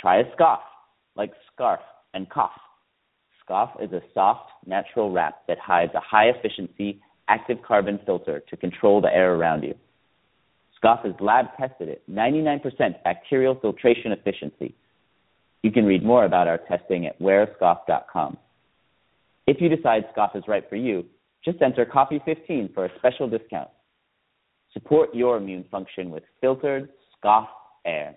Try a scough, like scarf and cough. Scough is a soft, natural wrap that hides a high efficiency active carbon filter to control the air around you. Scough is lab tested at 99% bacterial filtration efficiency. You can read more about our testing at wearscough.com. If you decide Scough is right for you, just enter Coffee15 for a special discount. Support your immune function with filtered Scough air.